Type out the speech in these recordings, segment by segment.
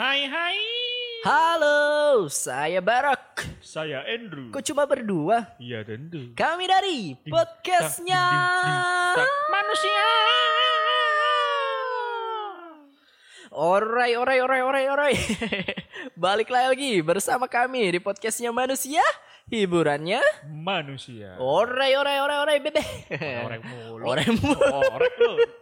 Hai hai. Halo, saya Barak. Saya Andrew. Kok cuma berdua? Iya tentu. Kami dari podcastnya manusia. Orai, orai, orai, orai, orai. Balik lagi bersama kami di podcastnya manusia. Hiburannya Manusia. orai, orai, orai, orai, bebe. Orek mulu. Orek mulu. Orek lu.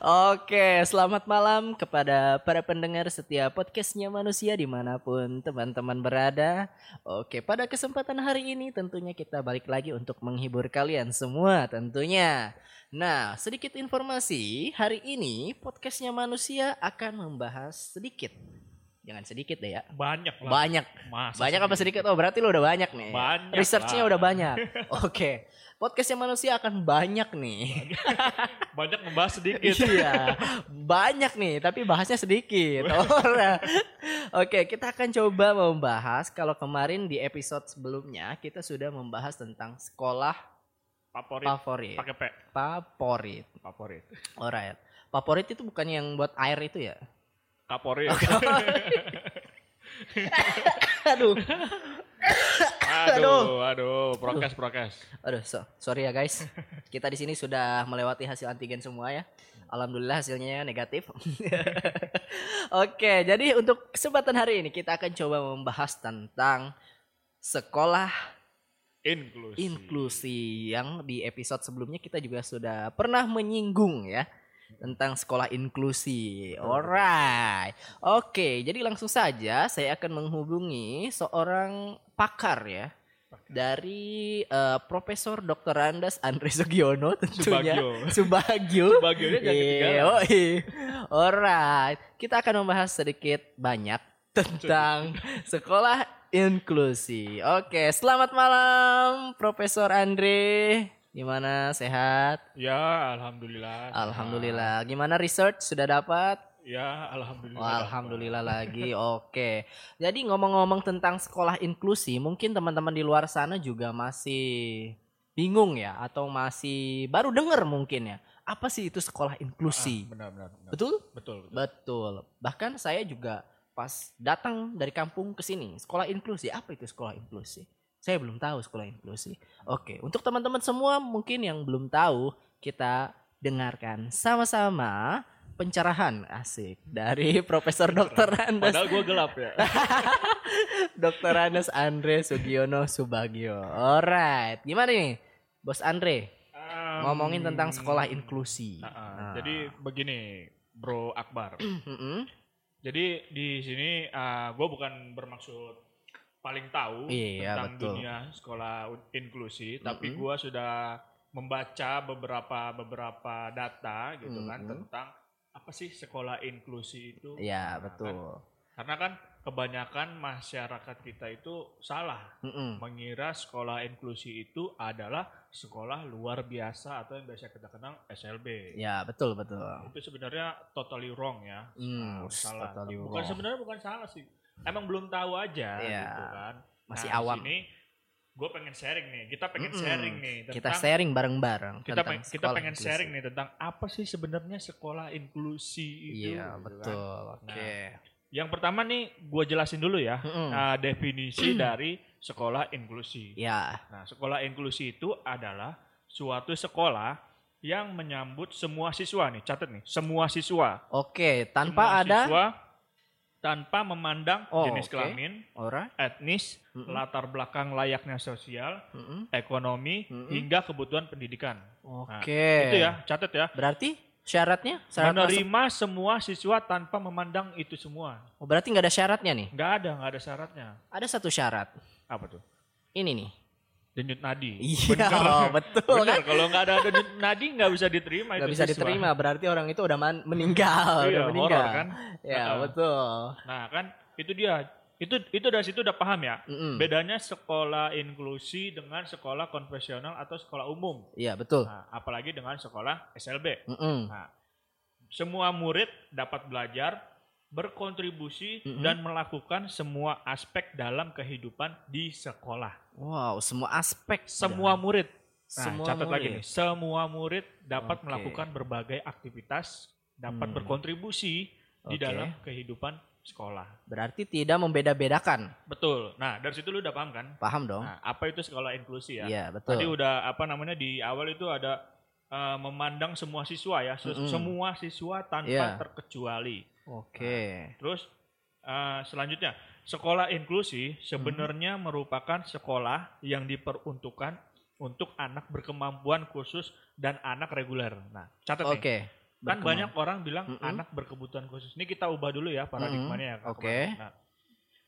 Oke, selamat malam kepada para pendengar setiap podcastnya manusia di mana pun teman-teman berada. Oke, pada kesempatan hari ini tentunya kita balik lagi untuk menghibur kalian semua tentunya. Nah, sedikit informasi, hari ini podcastnya manusia akan membahas sedikit. Jangan sedikit deh ya. Banyak lah. Banyak. Masa Banyak apa sedikit? Oh, berarti lu udah banyak nih. Banyak Researchnya lah. udah banyak. Oke. Podcastnya manusia akan banyak nih. Banyak membahas sedikit. Iya, banyak nih, tapi bahasnya sedikit. Oke, kita akan coba membahas kalau kemarin di episode sebelumnya kita sudah membahas tentang sekolah Favorit. favorit. Pakai P. Favorit. Favorit. Alright. Favorit itu bukan yang buat air itu ya? Kaporit. Aduh. aduh, aduh, prokes, prokes. Aduh, so, sorry ya guys. Kita di sini sudah melewati hasil antigen semua ya. Alhamdulillah hasilnya negatif. Oke, jadi untuk kesempatan hari ini kita akan coba membahas tentang sekolah Inklusi. inklusi yang di episode sebelumnya kita juga sudah pernah menyinggung ya tentang sekolah inklusi. Alright. Oke, jadi langsung saja saya akan menghubungi seorang pakar ya dari eh, Profesor Dr. Andas Andre Sugiono tentunya. Subagio. Subagio. Ketinggalan. Yoi. Alright. Kita akan membahas sedikit banyak tentang sekolah inklusi. Oke, selamat malam Profesor Andre. Gimana sehat? Ya, alhamdulillah. Alhamdulillah. Gimana research sudah dapat? Ya, alhamdulillah. Wah, alhamdulillah lagi. Oke. Jadi ngomong-ngomong tentang sekolah inklusi, mungkin teman-teman di luar sana juga masih bingung ya atau masih baru dengar mungkin ya. Apa sih itu sekolah inklusi? Ah, benar, benar, benar. Betul? Betul, betul. Betul. Bahkan saya juga pas datang dari kampung ke sini, sekolah inklusi. Apa itu sekolah inklusi? Saya belum tahu sekolah inklusi. Oke, untuk teman-teman semua mungkin yang belum tahu, kita dengarkan sama-sama pencerahan asik dari Profesor Dr. Andes Padahal gue gelap ya. Dr. Andes Andre Sugiono Subagio. Alright, gimana nih, Bos Andre? Ngomongin tentang sekolah inklusi. Ah, ah. Nah. Jadi begini, Bro Akbar. Mm-mm. Jadi di sini gue bukan bermaksud paling tahu Iya, tentang betul. dunia sekolah inklusi, tapi Mm-mm. gue sudah membaca beberapa beberapa data gitu kan Mm-mm. tentang apa sih sekolah inklusi itu. Iya, Nah, betul. kan. Karena kan kebanyakan masyarakat kita itu salah Mm-mm. mengira sekolah inklusi itu adalah sekolah luar biasa atau yang biasa kita kenal SLB. Ya, betul, betul. Itu sebenarnya totally wrong ya. Hmm, Nah, salah. totally bukan wrong. sebenarnya bukan salah sih. Emang belum tahu aja Iya, gitu kan. masih Nah, awam. Gue pengen sharing nih. Kita pengen Mm-mm. sharing nih tentang Kita sharing bareng-bareng kita, tentang peng- kita pengen inklusi. sharing nih tentang apa sih sebenarnya sekolah inklusi itu. Iya, gitu kan. betul. Oke. Yang pertama nih gue jelasin dulu ya Mm-mm. uh, definisi dari sekolah inklusi. Ya, Nah, sekolah inklusi itu adalah suatu sekolah yang menyambut semua siswa nih. Catat nih, semua siswa. oke. Tanpa Semua ada siswa tanpa memandang Oh, jenis oke. kelamin, Alright. etnis, Mm-mm. latar belakang layaknya sosial, Mm-mm. ekonomi, Mm-mm. hingga kebutuhan pendidikan. Oke. Itu ya, catat ya. Berarti syaratnya syarat masuk. Menerima semua siswa tanpa memandang itu semua. Oh, berarti nggak ada syaratnya nih. Nggak ada, nggak ada syaratnya. Ada satu syarat. Apa tuh? Ini nih. Denyut nadi. Iya, Bener. betul Bener, kan? kalau nggak ada denyut nadi nggak bisa diterima Nggak bisa siswa. diterima, berarti orang itu udah man- meninggal, Iya, udah meninggal. horor kan? Ya, Heeh. betul. Nah kan itu dia. Itu itu dari situ udah paham ya. Mm-mm. Bedanya sekolah inklusi dengan sekolah konvensional atau sekolah umum. Iya, betul. Nah, apalagi dengan sekolah SLB. Mm-mm. Nah, semua murid dapat belajar, berkontribusi Mm-mm. dan melakukan semua aspek dalam kehidupan di sekolah. Wow, semua aspek. Semua murid. Nah, Semua catat lagi murid. nih, semua murid dapat Oke. melakukan berbagai aktivitas, dapat Hmm. berkontribusi di Oke. dalam kehidupan sekolah. Berarti tidak membeda-bedakan. Betul. Nah, dari situ lu udah paham kan? Paham dong? Nah, apa itu sekolah inklusi ya? Iya, betul. Tadi udah apa namanya di awal itu ada eh, memandang semua siswa ya, se- Mm-mm. semua siswa tanpa Iya. terkecuali. Oke. Terus eh, selanjutnya, sekolah inklusi sebenarnya Mm-hmm. merupakan sekolah yang diperuntukkan untuk anak berkemampuan khusus dan anak reguler. Nah, catat nih. Oke. Kan banyak orang bilang Mm-mm. anak berkebutuhan khusus. Ini kita ubah dulu ya paradigmanya ya. Kak Oke. Kemarin. Nah,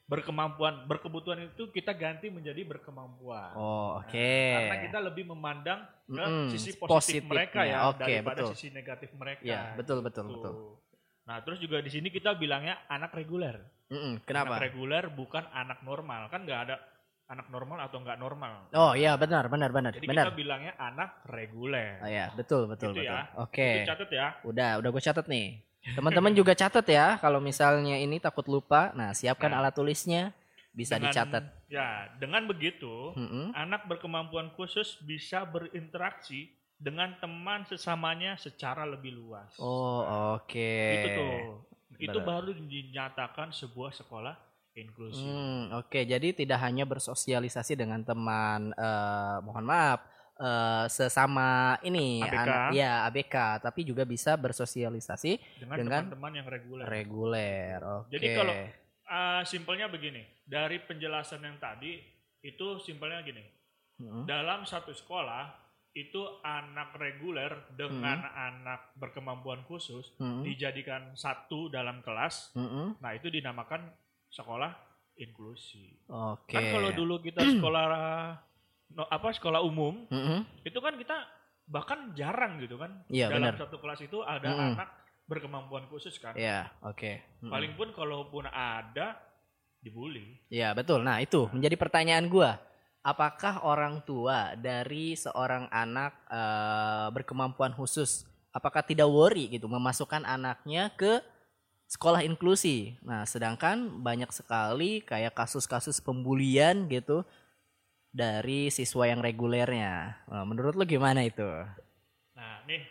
berkemampuan, berkebutuhan itu kita ganti menjadi berkemampuan. Oh, oke. Karena kita lebih memandang ke Mm-mm, sisi positif positifnya. mereka ya Oke, daripada betul. sisi negatif mereka. Ya, betul betul Gitu. betul. Nah, terus juga di sini kita bilangnya anak reguler. Mm-mm, Anak Kenapa? reguler bukan anak normal. Kan nggak ada anak normal atau nggak normal. Oh iya benar benar benar Jadi benar. kita bilangnya anak reguler. Oh iya betul betul Gitu betul. ya. Oke. Itu catat ya. Udah udah gue catat nih. Teman-teman juga catat ya. Kalau misalnya ini takut lupa, nah siapkan Nah. alat tulisnya bisa Dengan- dicatat. Ya, dengan begitu Mm-mm. anak berkemampuan khusus bisa berinteraksi dengan teman sesamanya secara lebih luas. Oh oke. itu tuh. Itu baru dinyatakan sebuah sekolah inklusi. Hmm, Oke, jadi tidak hanya bersosialisasi dengan teman, eh, mohon maaf, eh, sesama ini, ABK. anak, ya ABK, tapi juga bisa bersosialisasi dengan dengan teman-teman yang reguler. reguler. Oke. Jadi kalau Ah, simpelnya begini, dari penjelasan yang tadi itu simpelnya gini. Mm-mm. Dalam satu sekolah itu anak reguler dengan Hmm. anak berkemampuan khusus Mm-mm. dijadikan satu dalam kelas. Mm-mm. Nah, itu dinamakan sekolah inklusi. Oke. Kan kalau dulu kita sekolah no, apa sekolah umum, Mm-mm. itu kan kita bahkan jarang gitu kan. Iya, Dalam benar. satu kelas itu ada Mm-mm. anak berkemampuan khusus kan. Ya, oke. Mm-mm. Paling pun kalaupun ada dibully. Ya, betul. Nah, itu menjadi pertanyaan gua. Apakah orang tua dari seorang anak eh, berkemampuan khusus apakah tidak worry gitu memasukkan anaknya ke sekolah inklusi? Nah, sedangkan banyak sekali kayak kasus-kasus pembulian gitu dari siswa yang regulernya. Nah, menurut lu gimana itu? Nah, nih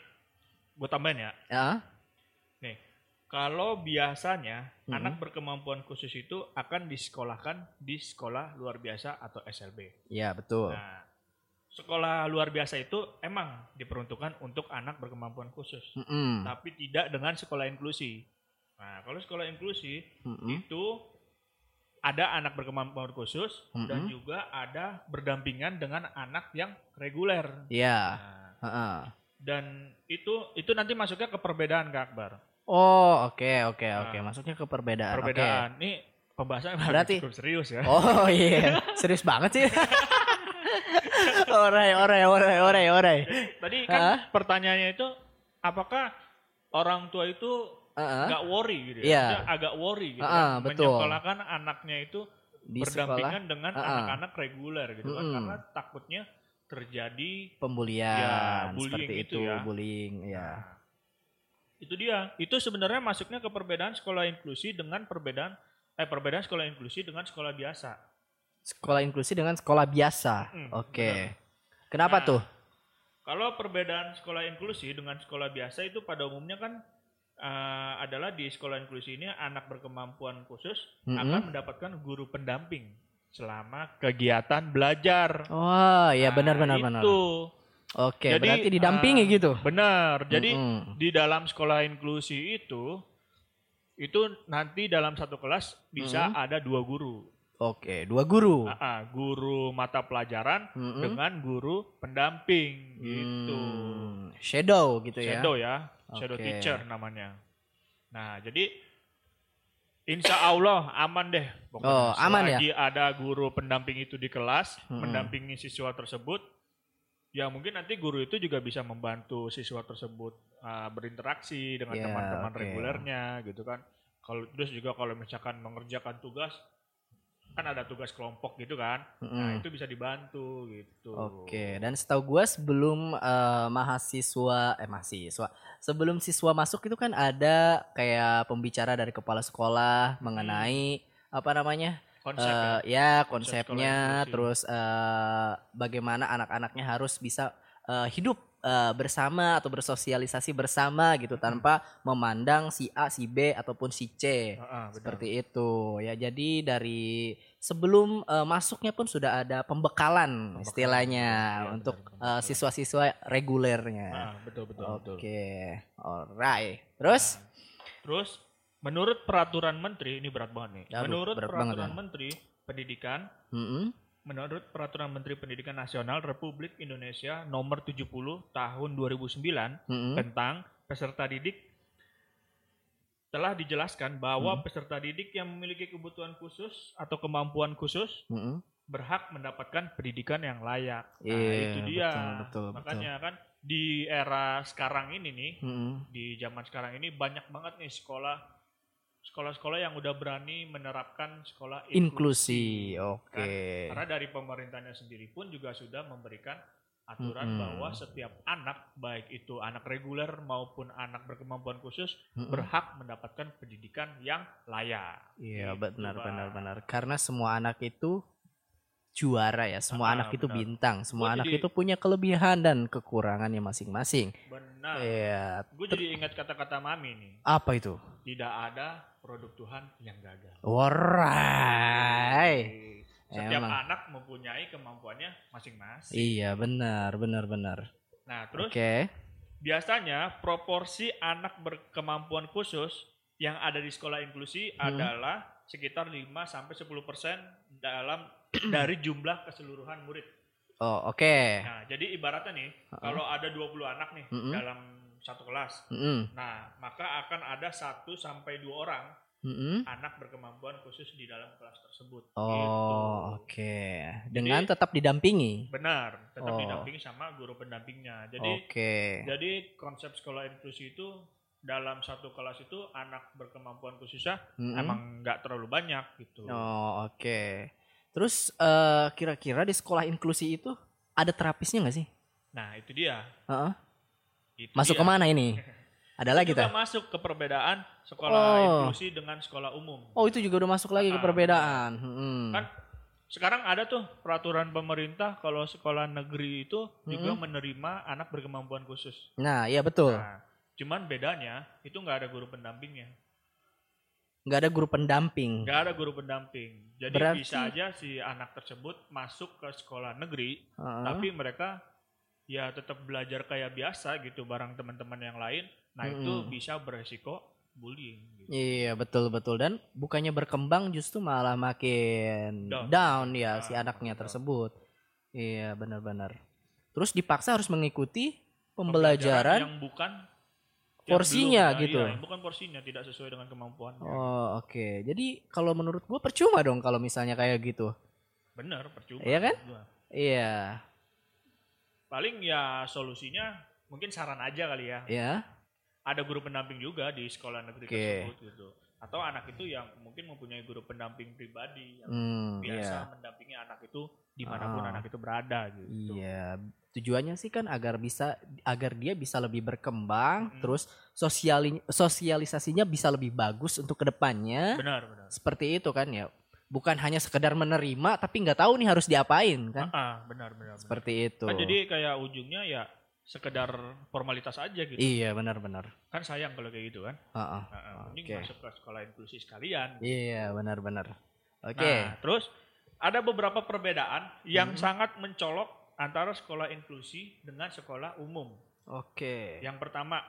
gue tambahin ya. Ya? Nih, kalau biasanya Mhm. anak berkemampuan khusus itu akan disekolahkan di sekolah luar biasa atau SLB. Ya, betul. Nah, sekolah luar biasa itu emang diperuntukkan untuk anak berkemampuan khusus, Mm-mm. tapi tidak dengan sekolah inklusi. Nah, kalau sekolah inklusi Mm-mm. itu ada anak berkemampuan khusus dan Mhm. juga ada berdampingan dengan anak yang reguler. Ya. Nah, heeh. dan itu itu nanti masuknya ke perbedaan Kak Akbar. Oh, oke oke oke. Nah, Masuknya ke perbedaan. Oke. Perbedaan. Ini pembahasannya Berarti- cukup serius ya. Oh iya, serius banget sih. orai, orai, orai, orai, orai. Tadi kan Hah? pertanyaannya itu apakah orang tua itu Heeh. nggak worry gitu ya? Iya. Maksudnya agak worry gitu Heeh, kan. betul. Menyekolahkan anaknya itu Di berdampingan sekolah dengan Heeh. anak-anak reguler gitu kan karena takutnya terjadi pembulian Ya, bullying seperti itu itu, ya. bullying ya. Nah, itu dia. Itu sebenarnya masuknya ke perbedaan sekolah inklusi dengan perbedaan eh perbedaan sekolah inklusi dengan sekolah biasa. Sekolah inklusi dengan sekolah biasa. Mm, Oke. benar. Kenapa Nah, tuh? Kalau perbedaan sekolah inklusi dengan sekolah biasa itu pada umumnya kan eh, adalah di sekolah inklusi ini anak berkemampuan khusus Mm-mm. akan mendapatkan guru pendamping selama kegiatan belajar. Oh, iya Nah, benar benar benar. Itu Oke, Jadi, berarti didampingi eh, gitu. benar. Jadi Mm-mm. di dalam sekolah inklusi itu itu nanti dalam satu kelas bisa Mm-mm. ada dua guru. Oke, dua guru. Ah, ah, guru mata pelajaran Mm-mm. dengan guru pendamping gitu. Hmm, Shadow gitu ya. Shadow ya, shadow teacher namanya. Nah, jadi insya Allah aman deh. Oh, aman ya? Selagi ada guru pendamping itu di kelas, Mm-mm. mendampingi siswa tersebut, ya mungkin nanti guru itu juga bisa membantu siswa tersebut uh, berinteraksi dengan Ya, teman-teman oke. regulernya gitu kan. Kalau terus juga kalau misalkan mengerjakan tugas, kan ada tugas kelompok gitu kan. Nah, Mm-mm. itu bisa dibantu gitu. Oke, dan setahu gue sebelum eh, mahasiswa, eh mahasiswa, sebelum siswa masuk itu kan ada kayak pembicara dari kepala sekolah mengenai apa namanya, Konsep eh, ya. ya Konsep konsepnya, inklusi. terus eh, bagaimana anak-anaknya harus bisa eh, hidup eh, bersama atau bersosialisasi bersama gitu tanpa memandang si A, si B ataupun si C. Ah, benar. Seperti itu ya. Jadi dari sebelum eh, masuknya pun sudah ada pembekalan, istilahnya Iya, untuk benar, eh, siswa-siswa regulernya. Ah, betul betul. Oke, alright. Terus? Terus menurut peraturan menteri ini berat banget nih. Aduh, menurut berat banget peraturan ya. menteri pendidikan Mm-mm. Menurut Peraturan Menteri Pendidikan Nasional Republik Indonesia Nomor 70 Tahun 2009 Mm-mm. tentang peserta didik telah dijelaskan bahwa Hmm. peserta didik yang memiliki kebutuhan khusus atau kemampuan khusus Mm-mm. berhak mendapatkan pendidikan yang layak. Nah, Iya, itu dia. betul, betul, betul. Makanya kan di era sekarang ini nih, Mm-mm. di zaman sekarang ini banyak banget nih sekolah sekolah-sekolah yang udah berani menerapkan sekolah Inklusi, Kan? oke. Karena dari pemerintahnya sendiri pun juga sudah memberikan aturan Mm-mm. bahwa setiap anak, baik itu anak reguler maupun anak berkemampuan khusus, Mm-mm. berhak mendapatkan pendidikan yang layak. Iya Gitu, benar Pak. benar benar. Karena semua anak itu juara ya. Semua Ah, anak itu benar. bintang. Semua Gua anak jadi- itu punya kelebihan dan kekurangannya masing-masing. Benar. Iya. Gue jadi ingat kata-kata mami nih. Apa itu? Tidak ada produk Tuhan yang gagal. Warai. Setiap Emang. anak mempunyai kemampuannya masing-masing. Iya benar benar benar. Nah, terus Oke. biasanya proporsi anak berkemampuan khusus yang ada di sekolah inklusi Hmm. adalah sekitar 5 sampai 10% dalam dari jumlah keseluruhan murid. Oh oke. Nah, jadi ibaratnya nih, Uh-uh. kalau ada 20 anak nih Mm-mm. dalam satu kelas. Mm-mm. Nah, maka akan ada 1 sampai 2 orang Mm-mm. anak berkemampuan khusus di dalam kelas tersebut. Oh Gitu. oke. Dengan tetap didampingi. Benar, tetap Oh. didampingi sama guru pendampingnya. Jadi Oke. Jadi konsep sekolah inklusi itu dalam satu kelas itu anak berkemampuan khususnya Mm-mm. emang nggak terlalu banyak gitu. Oh oke. Terus eh, kira-kira di sekolah inklusi itu ada terapisnya nggak sih? Nah itu dia. Heeh. Itu Masuk dia. ke mana ini? Ada lagi tak? masuk ke perbedaan sekolah Oh. inklusi dengan sekolah umum. Oh itu juga udah masuk lagi ke Ah, perbedaan. Hmm. Kan sekarang ada tuh peraturan pemerintah kalau sekolah negeri itu juga menerima anak berkemampuan khusus. Nah iya betul. Nah, cuman bedanya itu nggak ada guru pendampingnya. Nggak ada guru pendamping. Nggak ada guru pendamping. Jadi Berarti- bisa aja si anak tersebut masuk ke sekolah negeri Heeh. tapi mereka ya tetap belajar kayak biasa gitu bareng teman-teman yang lain nah itu Mm-mm. bisa beresiko bullying gitu. Iya betul betul dan bukannya berkembang justru malah makin down, Down. ya Ah, si anaknya betul. tersebut. Iya benar-benar. Terus dipaksa harus mengikuti Pembelajaran pembelajaran. yang bukan porsinya belum, gitu. iya, yang bukan porsinya tidak sesuai dengan kemampuannya Oh oke. Jadi kalau menurut gua percuma dong kalau misalnya kayak gitu. bener percuma Iya kan? Iya. Paling ya solusinya mungkin saran aja kali ya Ya. ada guru pendamping juga di sekolah negeri Oke. tersebut gitu atau anak itu yang mungkin mempunyai guru pendamping pribadi yang Hmm, biasa iya. mendampingi anak itu di mana pun Ah. anak itu berada gitu Iya, tujuannya sih kan agar bisa agar dia bisa lebih berkembang, Mm-mm. terus sosiali, sosialisasinya bisa lebih bagus untuk ke depannya. benar benar Seperti itu kan ya. Bukan hanya sekedar menerima tapi nggak tahu nih harus diapain kan. Ah, benar benar. benar. Seperti itu. Kan jadi kayak ujungnya ya sekedar formalitas aja gitu. Iya, benar-benar. Kan sayang kalau kayak gitu kan. Heeh. Heeh, mending Oke. masuk ke sekolah inklusi sekalian. Iya, benar-benar. Oke. Nah, terus ada beberapa perbedaan yang Hmm. sangat mencolok antara sekolah inklusi dengan sekolah umum. Oke. Yang pertama,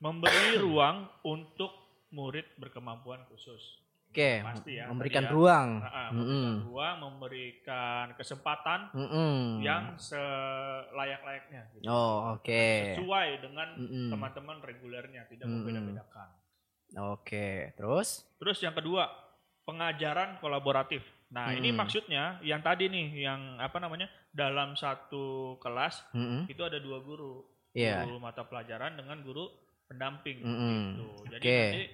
memberi ruang untuk murid berkemampuan khusus. Oke, Pasti ya, memberikan tadi ya. ruang. Nah, ah, Mm-mm. memberikan ruang, memberikan kesempatan Mm-mm. yang selayak-layaknya. gitu. Oh, oke. Sesuai dengan teman-teman regulernya, tidak Mm-mm. membeda-bedakan. Oke, terus? Terus yang kedua, pengajaran kolaboratif. Nah, ini Mm. maksudnya yang tadi nih, yang apa namanya, dalam satu kelas Mm-mm. itu ada dua guru, Iya. guru mata pelajaran dengan guru pendamping. Mm-mm. Gitu. Jadi Oke. nanti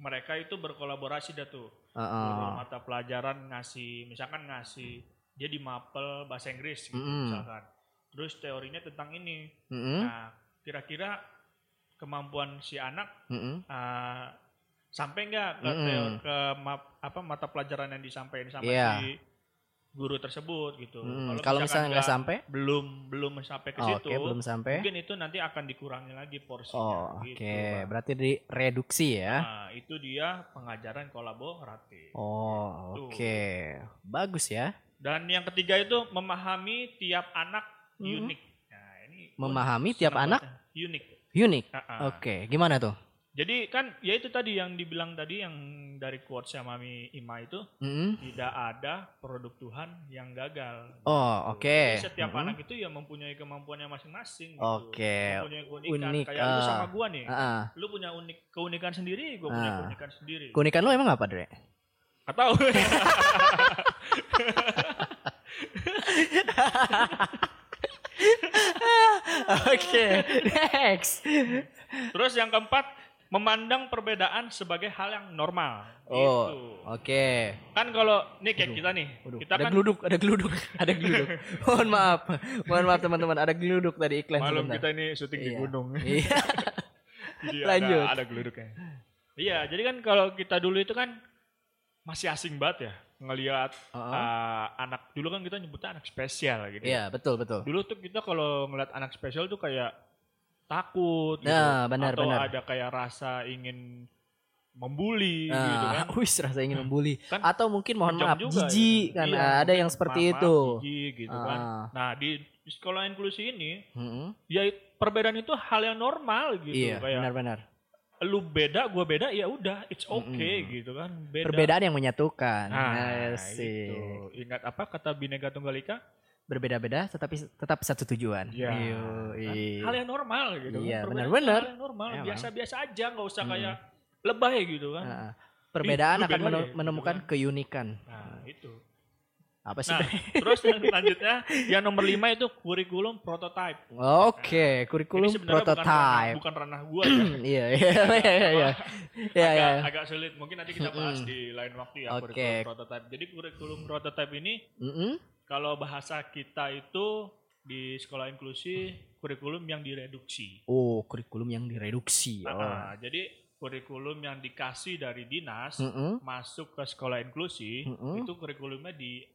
mereka itu berkolaborasi dah tuh. Guru Heeh. mata pelajaran ngasih, misalkan ngasih dia di mapel bahasa Inggris, gitu, Mm-mm. misalkan. Terus teorinya tentang ini. Mm-mm. Nah, kira-kira kemampuan si anak Mm-mm. uh, sampai nggak ke Mm-mm. teo- ke ma- apa mata pelajaran yang disampaikan sama Iya. si guru tersebut gitu. Mm, kalau misalnya nggak sampai, belum belum sampai ke oh, situ, oke belum sampai. mungkin itu nanti akan dikurangi lagi porsinya. Oh, oke. gitu, Bang. Berarti direduksi ya. Nah, itu dia pengajaran kolaboratif. Oh, Tuh. oke. Bagus ya. Dan yang ketiga itu memahami tiap anak Mhm. unik. Nah, ini Memahami tiap anak unik. unik. Ah, ah. Oke, gimana tuh? Jadi kan ya itu tadi yang dibilang tadi yang dari quotes Mami Ima itu Mm-mm. tidak ada produk Tuhan yang gagal. Oh, oke. Jadi setiap Mm-mm. anak itu ya mempunyai kemampuannya masing-masing. Gitu. Oke. Mempunyai keunikan. Unik, Kayak lu ah. sama gua nih. Ah, ah. Lu punya unik keunikan sendiri, gua punya Ah. keunikan sendiri. Keunikan lo emang apa, Dre? Atau Oke, next. terus yang keempat memandang perbedaan sebagai hal yang normal. Oh, Gitu. oke. Kan kalau nih kayak kita nih, Waduh, kita ada kan geluduk, ada geluduk, ada geluduk. Mohon maaf, mohon maaf teman-teman, ada geluduk tadi iklan malam sebentar. kita ini syuting di Iya. gunung. Iya. Jadi Lanjut. Ada, ada geluduknya. Iya, jadi kan kalau kita dulu itu kan masih asing banget ya ngelihat Uh-uh. uh, anak dulu kan kita nyebutnya anak spesial gitu. Iya, betul betul. Dulu tuh kita kalau ngeliat anak spesial tuh kayak takut gitu. Nah, benar, atau benar. ada kayak rasa ingin membuli gitu Nah, kan. wis rasa ingin membuli. Kan Atau mungkin mohon maaf, juga jijik gitu. kan Iya, ada yang seperti maaf, itu. jijik gitu kan. Ah. Nah, di, di sekolah inklusi ini Mm-mm. ya perbedaan itu hal yang normal gitu Iya, kayak benar-benar. lu beda gua beda ya udah it's okay Mm-mm. gitu kan beda Perbedaan yang menyatukan. nah, I see. itu ingat apa kata bineka tunggal ika Berbeda-beda tetapi tetap satu tujuan. Ya, Yoi. Kan hal yang normal gitu Iya, kan. Perbedaan benar-benar. hal yang normal Emang. biasa-biasa aja nggak usah Mm. kayak lebay gitu kan Nah, perbedaan lu akan deh, gitu menemukan kan. keunikan. nah itu Apa sih? nah terus yang selanjutnya yang nomor lima itu kurikulum prototype Oke, kurikulum ini sebenarnya bukan ranah, prototype. bukan ranah gua ya Iya, iya, iya, iya. Iya, agak, iya. agak sulit mungkin nanti kita bahas di lain waktu ya Oke. kurikulum prototype jadi kurikulum prototype ini Mm-mm. Kalau bahasa kita itu di sekolah inklusi kurikulum yang direduksi. Oh, kurikulum yang direduksi. Oh. Ah, jadi kurikulum yang dikasih dari dinas Mm-mm. masuk ke sekolah inklusi Mm-mm. itu kurikulumnya di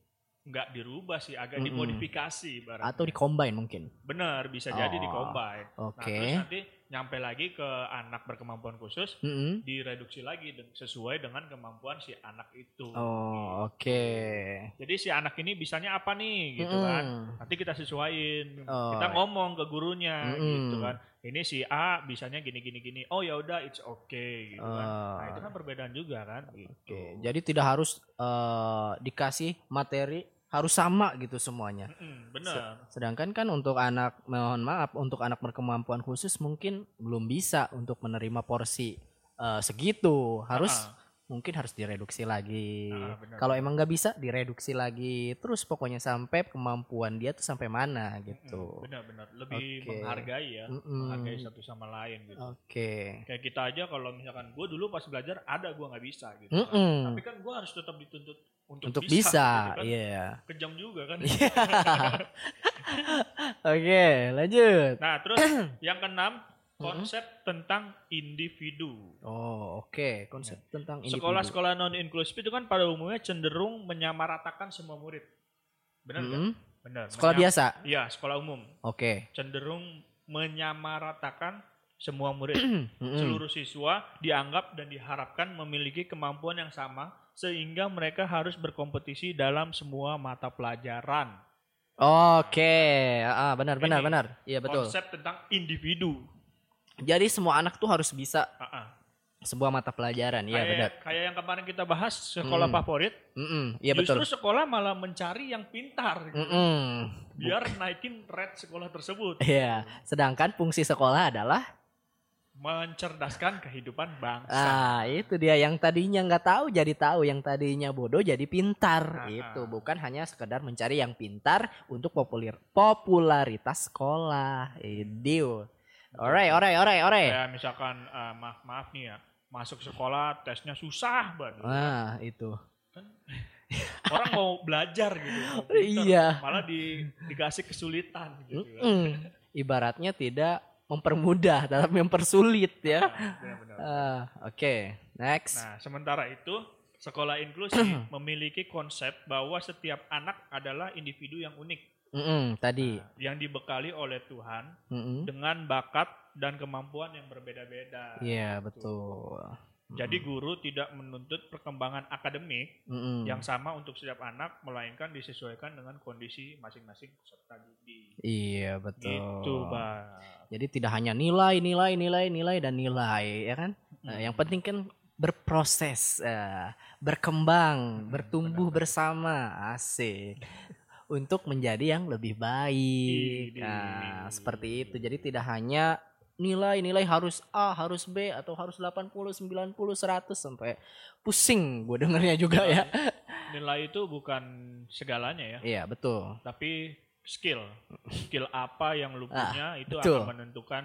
nggak dirubah sih, agak Mm-mm. dimodifikasi ibaratnya. Atau di-combine mungkin. benar bisa jadi Oh, di-combine. Nah, Oke. terus nanti nyampe lagi ke anak berkemampuan khusus Mm-mm. direduksi lagi sesuai dengan kemampuan si anak itu. Oh, oke. Jadi si anak ini bisanya apa nih gitu Mm-mm. kan. Nanti kita sesuaiin. Oh. Kita ngomong ke gurunya Mm-mm. gitu kan. Ini si A bisanya gini gini gini. Oh ya udah it's okay gitu kan. Oh. Nah, itu kan perbedaan juga kan gitu. Oke, jadi tidak harus eh, dikasih materi harus sama gitu semuanya. Mm-mm, bener. Sedangkan kan untuk anak mohon maaf untuk anak berkemampuan khusus mungkin belum bisa untuk menerima porsi eh, segitu. Harus Ah, mungkin harus direduksi lagi. Ah, Kalau emang nggak bisa direduksi lagi. Terus pokoknya sampai kemampuan dia tuh sampai mana gitu. mm, Benar-benar lebih Oke. menghargai ya, Mm-mm. menghargai satu sama lain gitu. Oke. Kayak kita aja kalau misalkan gue dulu pas belajar ada gue nggak bisa gitu. kan. Mm-mm. Tapi kan gue harus tetap dituntut untuk, Untuk bisa. bisa, gitu kan. iya. Kejam juga kan. Oke, lanjut. Nah, terus yang keenam konsep tentang individu. Oh, oke. Konsep tentang individu. Sekolah-sekolah non inklusif itu kan pada umumnya cenderung menyamaratakan semua murid. Benar nggak? Mm-mm. Benar. Sekolah Menyam- biasa. Iya, sekolah umum. Oke. Cenderung menyamaratakan semua murid. Mm-mm. Seluruh siswa dianggap dan diharapkan memiliki kemampuan yang sama sehingga mereka harus berkompetisi dalam semua mata pelajaran. Oke, ah benar benar Ini benar. Iya betul. Konsep tentang individu. Jadi semua anak tuh harus bisa Ah, ah. sebuah mata pelajaran. Kayak, benar. kayak yang kemarin kita bahas sekolah Hmm. favorit. Mm-mm, Iya betul. Justru sekolah malah mencari yang pintar gitu. Mm-mm. biar naikin rate sekolah tersebut. Iya. Sedangkan fungsi sekolah adalah Mencerdaskan kehidupan bangsa. ah itu dia yang tadinya nggak tahu jadi tahu, yang tadinya bodoh jadi pintar. Ah, itu bukan hanya sekedar mencari yang pintar untuk populer popularitas sekolah. Idiu. Alright, alright, alright, alright. Kayak misalkan eh, maaf maaf nih ya, masuk sekolah tesnya susah banget. Nah, itu. Orang mau belajar gitu. mau Iya. Malah di, dikasih kesulitan gitu. kan. Mm. Ibaratnya tidak mempermudah, tapi mempersulit ya. Nah. Ah, Oke, next. Nah, sementara itu sekolah inklusi memiliki konsep bahwa setiap anak adalah individu yang unik Mm-mm, tadi. Nah, yang dibekali oleh Tuhan Mm-mm. dengan bakat dan kemampuan yang berbeda-beda. Iya, betul. Jadi guru tidak menuntut perkembangan akademik Mm-mm. yang sama untuk setiap anak melainkan disesuaikan dengan kondisi masing-masing peserta didik. Iya, betul. Gitu, Bang. Jadi tidak hanya nilai, nilai, nilai, nilai dan nilai, ya kan? Nah, yang penting kan berproses, eh, berkembang, Hmm, bertumbuh bersama, asik. Untuk menjadi yang lebih baik. Nah, seperti itu. Jadi tidak hanya nilai, nilai harus A, harus B atau harus 80, 90, 100 sampai pusing gue dengernya juga ya. Nilai itu bukan segalanya ya, Iya, betul. tapi skill. Skill apa yang lu Ah, punya itu betul. akan menentukan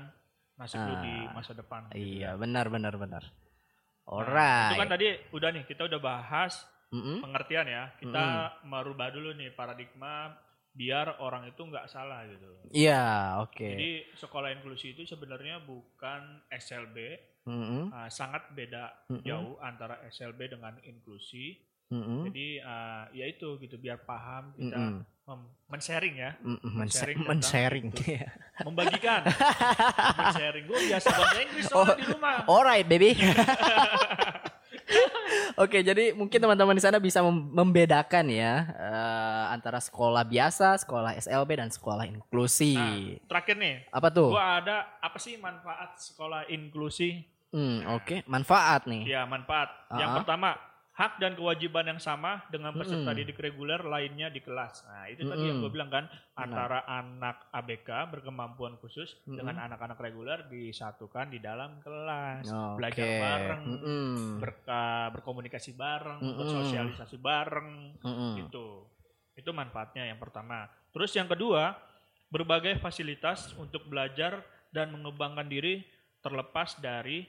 nasib lu di Ah, masa depan. gitu Iya, ya. benar benar benar. Nah, Alright. itu kan tadi udah nih kita udah bahas Mm-mm. pengertian ya. Kita merubah dulu nih paradigma biar orang itu nggak salah gitu. Iya, oke. Jadi sekolah inklusi itu sebenarnya bukan SLB, Mm-mm. uh, sangat beda Mm-mm. jauh antara SLB dengan inklusi. Mm-mm. Jadi uh, ya itu gitu biar paham kita Mm-mm. mem- men-sharing ya, Mm-mm. Men-sharing Men-sharing. itu. Iya. membagikan, men-sharing. Gue biasa bahasa Inggris Oh. di rumah. Alright, baby. Oke, jadi mungkin teman-teman di sana bisa mem- membedakan ya eh, antara sekolah biasa, sekolah SLB dan sekolah inklusi. Nah, terakhir nih, Apa tuh? gua ada apa sih manfaat sekolah inklusi? Hmm, oke, manfaat nih. Ya, manfaat. Yang Ah. pertama, hak dan kewajiban yang sama dengan peserta Mm-mm. didik reguler lainnya di kelas. Nah, itu tadi yang gue bilang kan, antara anak ABK berkemampuan khusus Mm-mm. dengan anak-anak reguler disatukan di dalam kelas, Oke. belajar bareng, Mm-mm. berka- berkomunikasi bareng, Mm-mm. bersosialisasi bareng, Mm-mm. gitu. Itu manfaatnya yang pertama. Terus yang kedua, berbagai fasilitas untuk belajar dan mengembangkan diri terlepas dari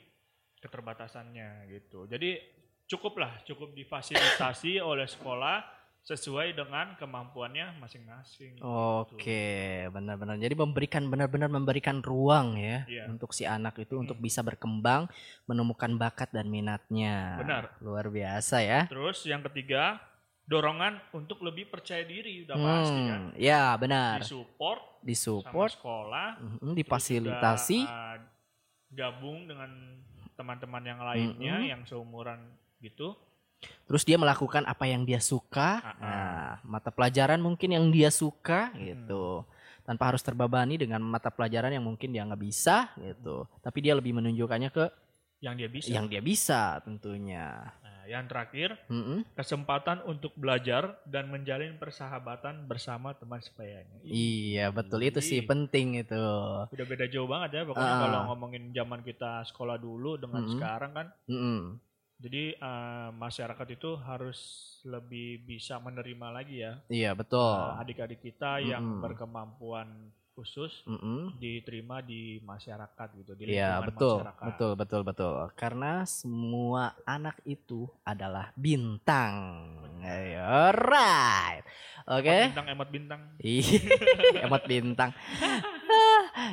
keterbatasannya gitu. Jadi cukuplah cukup difasilitasi oleh sekolah sesuai dengan kemampuannya masing-masing. Oke, benar-benar. Jadi memberikan benar-benar memberikan ruang ya Iya. untuk si anak itu Hmm. untuk bisa berkembang, menemukan bakat dan minatnya. Benar. Luar biasa ya. Terus yang ketiga, dorongan untuk lebih percaya diri udah Hmm, pasti kan. ya benar. Disupport sama Disupport, sekolah, terus difasilitasi. juga, uh, gabung dengan teman-teman yang lainnya Mm-mm. yang seumuran gitu. Terus dia melakukan apa yang dia suka. Ah. Nah, mata pelajaran mungkin yang dia suka Hmm. gitu. Tanpa harus terbebani dengan mata pelajaran yang mungkin dia nggak bisa gitu. Tapi dia lebih menunjukkannya ke Yang dia bisa. yang dia bisa tentunya. Nah, yang terakhir, Mm-mm. kesempatan untuk belajar dan menjalin persahabatan bersama teman sebayanya. Iya betul itu sih Ih, penting itu. Udah beda jauh banget ya pokoknya Ah. kalau ngomongin zaman kita sekolah dulu dengan Mm-mm. sekarang kan. Mm-mm. Jadi uh, masyarakat itu harus lebih bisa menerima lagi ya Iya betul. uh, adik-adik kita yang Mm-mm. berkemampuan khusus Mm-mm. diterima di masyarakat gitu di Iya betul masyarakat. betul betul betul karena semua anak itu adalah bintang. Ayo, right. Oke. Emot bintang emot bintang. Iya, emot bintang.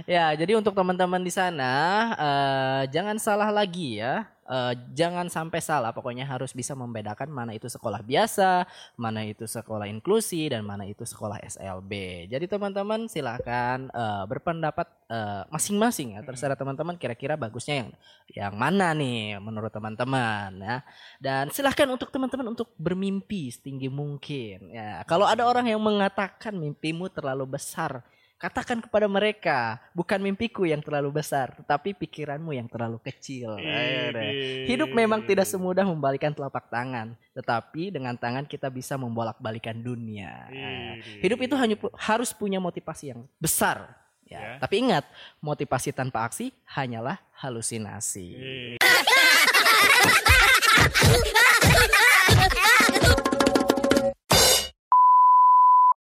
ya, jadi untuk teman-teman di sana eh, jangan salah lagi ya. Eh, jangan sampai salah. Pokoknya harus bisa membedakan mana itu sekolah biasa, mana itu sekolah inklusi, dan mana itu sekolah SLB. Jadi teman-teman silahkan eh, berpendapat eh, masing-masing ya. Terserah teman-teman kira-kira bagusnya yang yang mana nih menurut teman-teman ya. Dan silahkan untuk teman-teman untuk bermimpi setinggi mungkin. Ya, kalau ada orang yang mengatakan mimpimu terlalu besar, katakan kepada mereka, bukan mimpiku yang terlalu besar, tetapi pikiranmu yang terlalu kecil. Hidup memang tidak semudah membalikan telapak tangan, tetapi dengan tangan kita bisa membolak-balikan dunia. Hidup itu hanya pu- harus punya motivasi yang besar. Ya, Ya. tapi ingat, motivasi tanpa aksi hanyalah halusinasi.